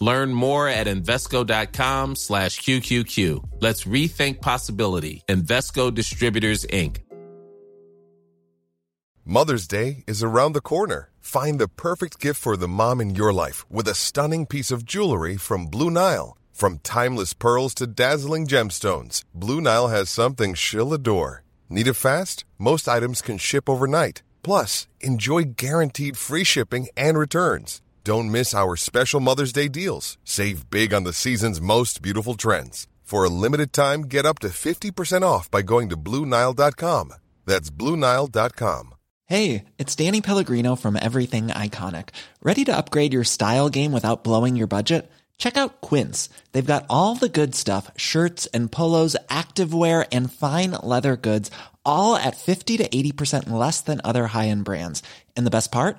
Learn more at Invesco.com slash QQQ. Let's rethink possibility. Invesco Distributors, Inc. Mother's Day is around the corner. Find the perfect gift for the mom in your life with a stunning piece of jewelry from Blue Nile. From timeless pearls to dazzling gemstones, Blue Nile has something she'll adore. Need it fast? Most items can ship overnight. Plus, enjoy guaranteed free shipping and returns. Don't miss our special Mother's Day deals. Save big on the season's most beautiful trends. For a limited time, get up to 50% off by going to BlueNile.com. That's BlueNile.com. Hey, it's Danny Pellegrino from Everything Iconic. Ready to upgrade your style game without blowing your budget? Check out Quince. They've got all the good stuff shirts and polos, activewear, and fine leather goods, all at 50 to 80% less than other high end brands. And the best part?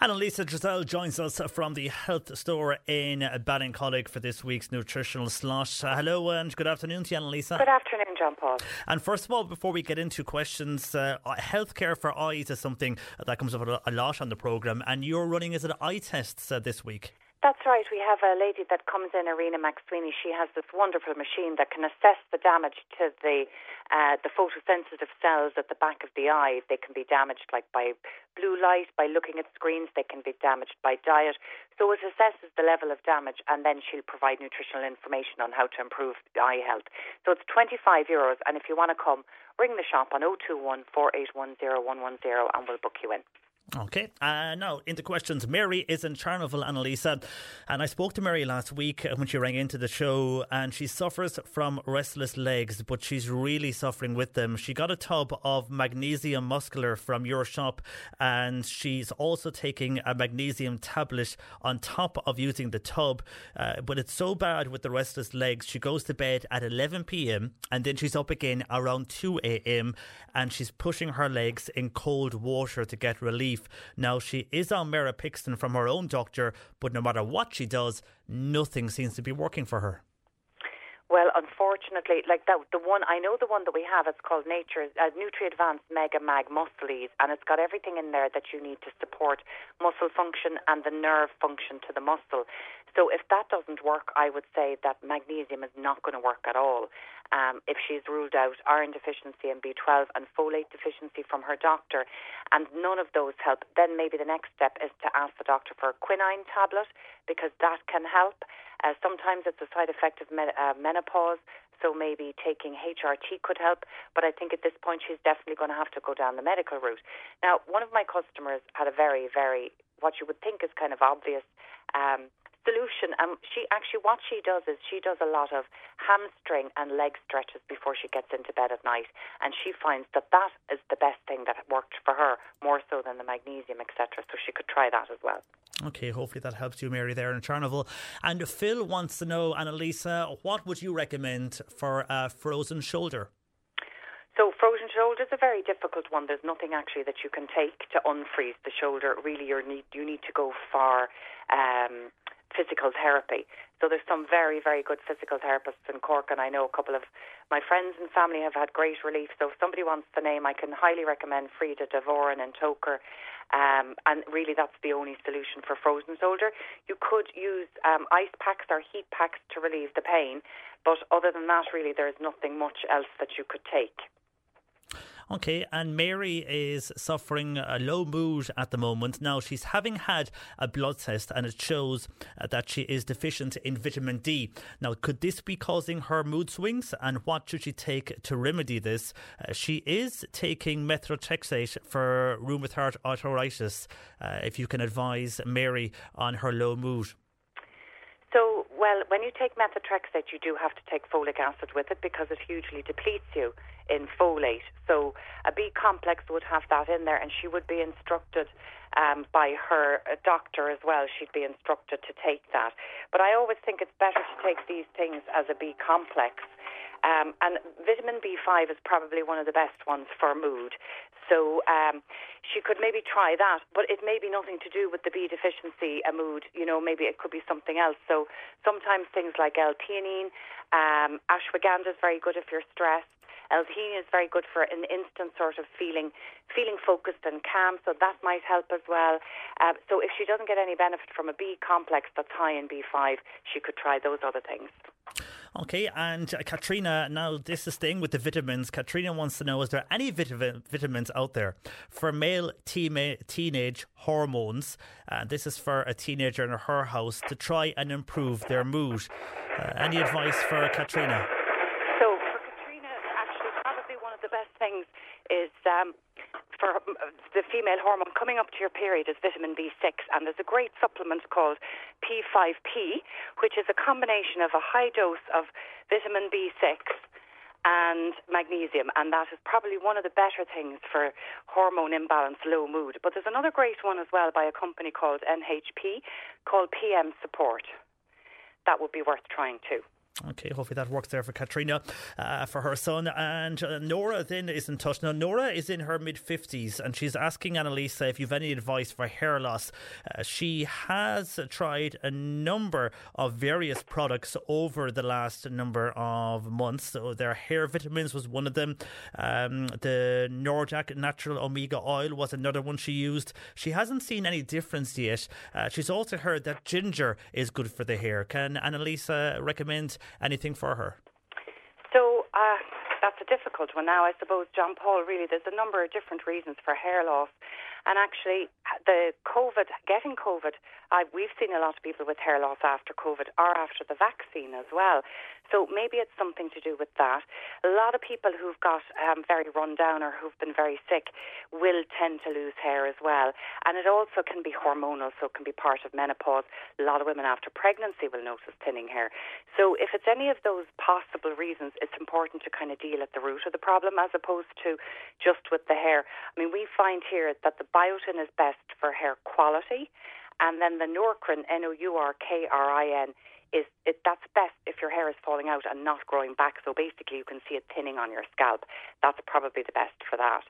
Annalisa Giselle joins us from the health store in Ballincollig for this week's nutritional slot. Uh, hello and good afternoon to you, Annalisa. Good afternoon, John Paul. And first of all, before we get into questions, uh, healthcare for eyes is something that comes up a lot on the programme, and you're running is it eye tests uh, this week? That's right. We have a lady that comes in, Arena McSweeney. She has this wonderful machine that can assess the damage to the uh, the photosensitive cells at the back of the eye. They can be damaged like by blue light, by looking at screens. They can be damaged by diet. So it assesses the level of damage, and then she'll provide nutritional information on how to improve eye health. So it's 25 euros, and if you want to come, ring the shop on 021 481 0110 and we'll book you in. Okay, uh, now into questions. Mary is in Charleville, Annalisa, and I spoke to Mary last week when she rang into the show, and she suffers from restless legs, but she's really suffering with them. She got a tub of magnesium muscular from your shop, and she's also taking a magnesium tablet on top of using the tub. Uh, but it's so bad with the restless legs, she goes to bed at 11 p.m. and then she's up again around 2 a.m. and she's pushing her legs in cold water to get relief. Now, she is on Mirapexin from her own doctor, but no matter what she does, nothing seems to be working for her. Well, unfortunately, like that, the one I know, the one that we have, it's called Nature uh, Nutri Advanced Mega Mag Muscles, and it's got everything in there that you need to support muscle function and the nerve function to the muscle. So if that doesn't work, I would say that magnesium is not going to work at all. Um, if she's ruled out iron deficiency and B12 and folate deficiency from her doctor, and none of those help, then maybe the next step is to ask the doctor for a quinine tablet because that can help. Uh, sometimes it's a side effect of uh, menopause, so maybe taking HRT could help. But I think at this point she's definitely going to have to go down the medical route. Now, one of my customers had a very, very what you would think is kind of obvious um, solution. And she actually, what she does is she does a lot of hamstring and leg stretches before she gets into bed at night, and she finds that that is the best thing that worked for her more so than the magnesium, etc. So she could try that as well. Okay, hopefully that helps you, Mary, there in Charleville. And Phil wants to know, Annalisa, what would you recommend for a frozen shoulder? So frozen shoulder is a very difficult one. There's nothing actually that you can take to unfreeze the shoulder. Really, you need you need to go for um, physical therapy. So there's some very very good physical therapists in Cork, and I know a couple of my friends and family have had great relief. So if somebody wants the name, I can highly recommend Frida Davoren and Togher. Um, and really, that's the only solution for frozen shoulder. You could use um, ice packs or heat packs to relieve the pain, but other than that, really, there is nothing much else that you could take. Okay, and Mary is suffering a low mood at the moment. Now, she's having had a blood test and it shows uh, that she is deficient in vitamin D. Now, could this be causing her mood swings and what should she take to remedy this? Uh, she is taking methotrexate for rheumatoid arthritis. Uh, if you can advise Mary on her low mood. So, well, when you take methotrexate, you do have to take folic acid with it because it hugely depletes you in folate. So, a B complex would have that in there, and she would be instructed um, by her doctor as well. She'd be instructed to take that. But I always think it's better to take these things as a B complex. Um, and vitamin B5 is probably one of the best ones for mood. So um, she could maybe try that, but it may be nothing to do with the B deficiency, a mood. You know, maybe it could be something else. So sometimes things like L-theanine, um, ashwagandha is very good if you're stressed. L-theanine is very good for an instant sort of feeling, feeling focused and calm. So that might help as well. Uh, so if she doesn't get any benefit from a B complex that's high in B5, she could try those other things. Okay, and uh, Katrina, now this is staying with the vitamins. Katrina wants to know is there any vitamin, vitamins out there for male teenage hormones? Uh, this is for a teenager in her house to try and improve their mood. Uh, any advice for Katrina? So, for Katrina, actually, probably one of the best things is um, for the female hormone coming up to your period is vitamin B6, and there's a great supplement called P5P, which is a combination of a high dose of vitamin B6 and magnesium, and that is probably one of the better things for hormone imbalance, low mood. But there's another great one as well by a company called NHP called PM Support. That would be worth trying too. Okay, hopefully that works there for Katrina, uh, for her son. And uh, Nora then is in touch. Now, Nora is in her mid 50s and she's asking Annalisa if you've any advice for hair loss. Uh, she has tried a number of various products over the last number of months. So, their hair vitamins was one of them. Um, the Nordic Natural Omega Oil was another one she used. She hasn't seen any difference yet. Uh, she's also heard that ginger is good for the hair. Can Annalisa recommend? Anything for her? So uh, that's a difficult one now. I suppose, John Paul, really, there's a number of different reasons for hair loss. And actually, the COVID, getting COVID, I, we've seen a lot of people with hair loss after COVID or after the vaccine as well. So maybe it's something to do with that. A lot of people who've got um, very run down or who've been very sick will tend to lose hair as well. And it also can be hormonal, so it can be part of menopause. A lot of women after pregnancy will notice thinning hair. So if it's any of those possible reasons, it's important to kind of deal at the root of the problem as opposed to just with the hair. I mean, we find here that the biotin is best for hair quality. And then the Nourkrin, N O U R K R I N, is it, that's best if your hair is falling out and not growing back. So basically, you can see it thinning on your scalp. That's probably the best for that.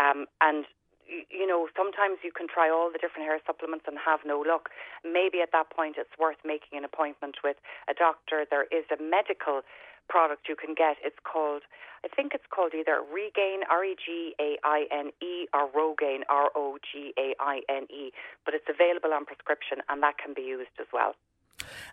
Um, and you know, sometimes you can try all the different hair supplements and have no luck. Maybe at that point it's worth making an appointment with a doctor. There is a medical product you can get. It's called, I think it's called either Regaine, R E G A I N E, or Rogaine, R O G A I N E. But it's available on prescription and that can be used as well.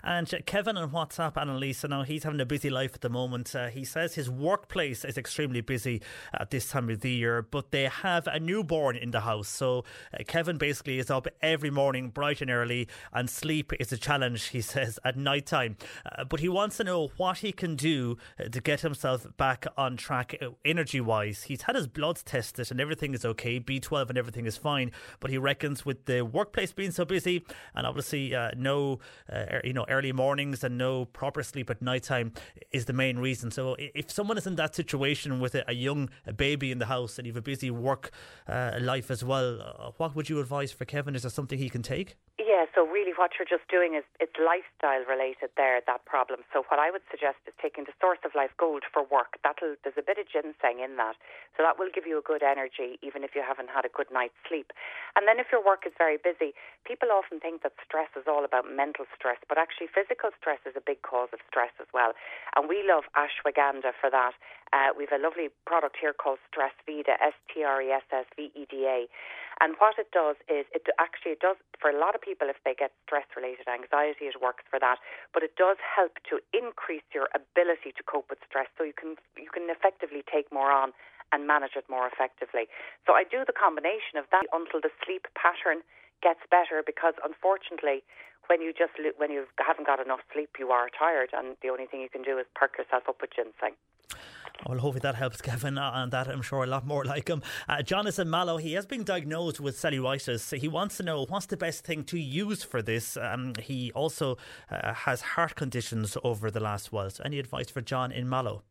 And Kevin on WhatsApp, Annalisa, now he's having a busy life at the moment. Uh, he says his workplace is extremely busy at this time of the year, but they have a newborn in the house. So uh, Kevin basically is up every morning bright and early, and sleep is a challenge, he says, at night time. Uh, but he wants to know what he can do uh, to get himself back on track uh, energy wise. He's had his bloods tested and everything is okay, B12 and everything is fine, but he reckons with the workplace being so busy and obviously uh, no you know, early mornings and no proper sleep at night time is the main reason. So if someone is in that situation with a, a young a baby in the house and you have a busy work uh, life as well, uh, what would you advise for Kevin? Is there something he can take? Yeah, so really what you're just doing is it's lifestyle related there, that problem. So what I would suggest is taking the source of life gold for work. That'll there's a bit of ginseng in that. So that will give you a good energy even if you haven't had a good night's sleep. And then if your work is very busy, people often think that stress is all about mental stress, but actually physical stress is a big cause of stress as well. And we love ashwagandha for that. Uh, we have a lovely product here called Stress Veda, S T R E S S V E D A. And what it does is it actually it does for a lot of people if they get stress related anxiety it works for that but it does help to increase your ability to cope with stress so you can you can effectively take more on and manage it more effectively. So I do the combination of that until the sleep pattern gets better because unfortunately when you just when you haven't got enough sleep you are tired and the only thing you can do is perk yourself up with ginseng. Well, hopefully that helps Kevin, uh, and that I'm sure a lot more like him. Uh, John in Mallow, he has been diagnosed with cellulitis. He wants to know what's the best thing to use for this. Um, he also uh, has heart conditions over the last while. So, any advice for John in Mallow?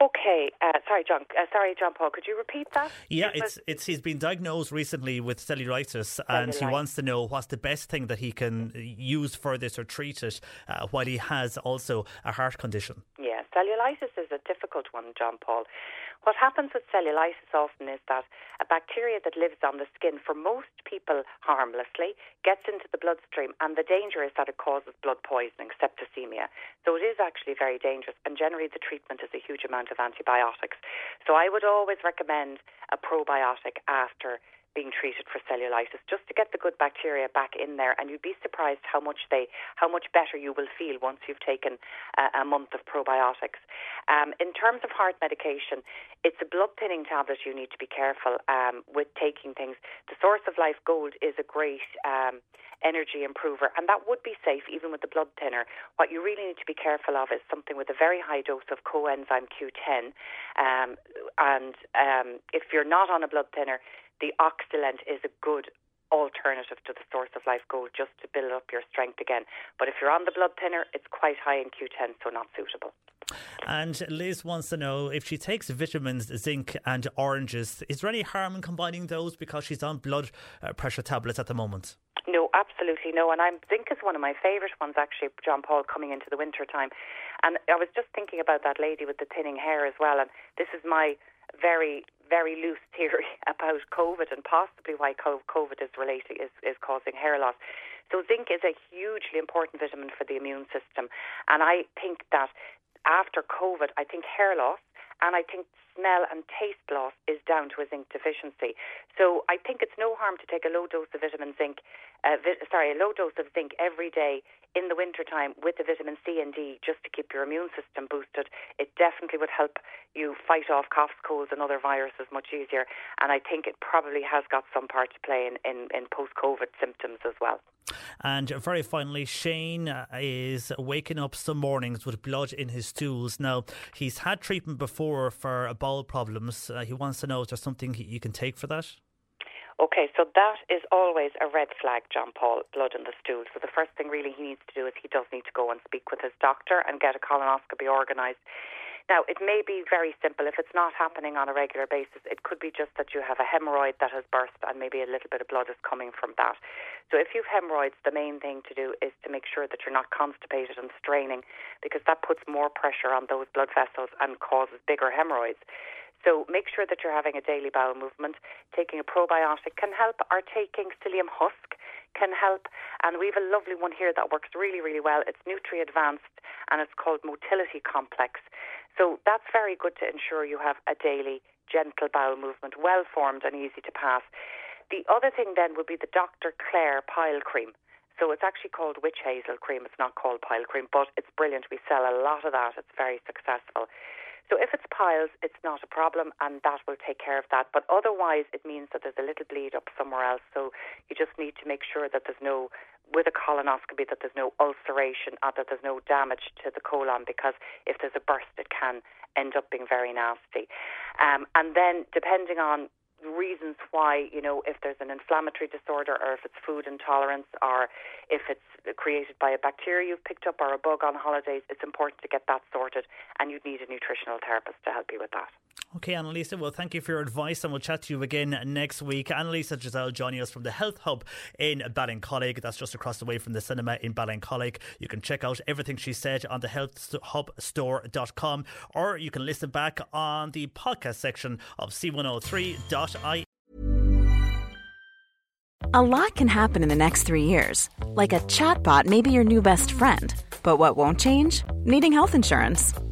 Okay, uh, sorry, John. Uh, sorry, John Paul. Could you repeat that? Yeah, it's it's he's been diagnosed recently with cellulitis, cellulitis, and he wants to know what's the best thing that he can use for this or treat it uh, while he has also a heart condition. Yeah, cellulitis is a difficult one, John Paul. What happens with cellulitis often is that a bacteria that lives on the skin, for most people harmlessly, gets into the bloodstream, and the danger is that it causes blood poisoning, septicemia. So it is actually very dangerous, and generally the treatment is a huge amount of antibiotics. So I would always recommend a probiotic after being treated for cellulitis just to get the good bacteria back in there and you'd be surprised how much they how much better you will feel once you've taken a, a month of probiotics. Um, in terms of heart medication it's a blood thinning tablet you need to be careful um, with taking things. The source of life gold is a great um, energy improver and that would be safe even with the blood thinner. What you really need to be careful of is something with a very high dose of coenzyme q10 um, and um, if you're not on a blood thinner the Oxylent is a good alternative to the source of life gold just to build up your strength again. But if you're on the blood thinner, it's quite high in Q10, so not suitable. And Liz wants to know if she takes vitamins, zinc, and oranges, is there any harm in combining those because she's on blood uh, pressure tablets at the moment? No, absolutely no. And I'm zinc is one of my favourite ones, actually, John Paul, coming into the winter time. And I was just thinking about that lady with the thinning hair as well. And this is my very very loose theory about COVID and possibly why COVID is relating is, is causing hair loss. So zinc is a hugely important vitamin for the immune system, and I think that after COVID, I think hair loss and I think smell and taste loss is down to a zinc deficiency. So I think it's no harm to take a low dose of vitamin zinc, uh, vi- sorry, a low dose of zinc every day in the wintertime with the vitamin C and D just to keep your immune system boosted. It definitely would help you fight off coughs, colds, and other viruses much easier. And I think it probably has got some part to play in, in, in post COVID symptoms as well. And very finally, Shane uh, is waking up some mornings with blood in his stools. Now, he's had treatment before for bowel problems. Uh, he wants to know is there something you can take for that? Okay, so that is always a red flag, John Paul, blood in the stool. So the first thing really he needs to do is he does need to go and speak with his doctor and get a colonoscopy organised. Now, it may be very simple. If it's not happening on a regular basis, it could be just that you have a hemorrhoid that has burst and maybe a little bit of blood is coming from that. So if you've hemorrhoids, the main thing to do is to make sure that you're not constipated and straining because that puts more pressure on those blood vessels and causes bigger hemorrhoids. So make sure that you're having a daily bowel movement. Taking a probiotic can help, or taking psyllium husk can help. And we have a lovely one here that works really, really well. It's Nutri Advanced and it's called Motility Complex. So that's very good to ensure you have a daily gentle bowel movement, well formed and easy to pass. The other thing then would be the Dr. Claire Pile Cream. So it's actually called witch hazel cream. It's not called pile cream, but it's brilliant. We sell a lot of that. It's very successful. So if it's piles, it's not a problem, and that will take care of that. But otherwise, it means that there's a little bleed up somewhere else. So you just need to make sure that there's no, with a colonoscopy, that there's no ulceration or that there's no damage to the colon, because if there's a burst, it can end up being very nasty. Um, and then, depending on reasons why, you know, if there's an inflammatory disorder or if it's food intolerance or if it's created by a bacteria you've picked up or a bug on holidays, it's important to get that sorted and you'd need a nutritional therapist to help you with that. Okay, Annalisa, well, thank you for your advice and we'll chat to you again next week. Annalisa Giselle joining us from the Health Hub in Ballincollig. That's just across the way from the cinema in Ballincollig. You can check out everything she said on the healthhubstore.com or you can listen back on the podcast section of c103.ie. A lot can happen in the next three years. Like a chatbot may be your new best friend. But what won't change? Needing health insurance.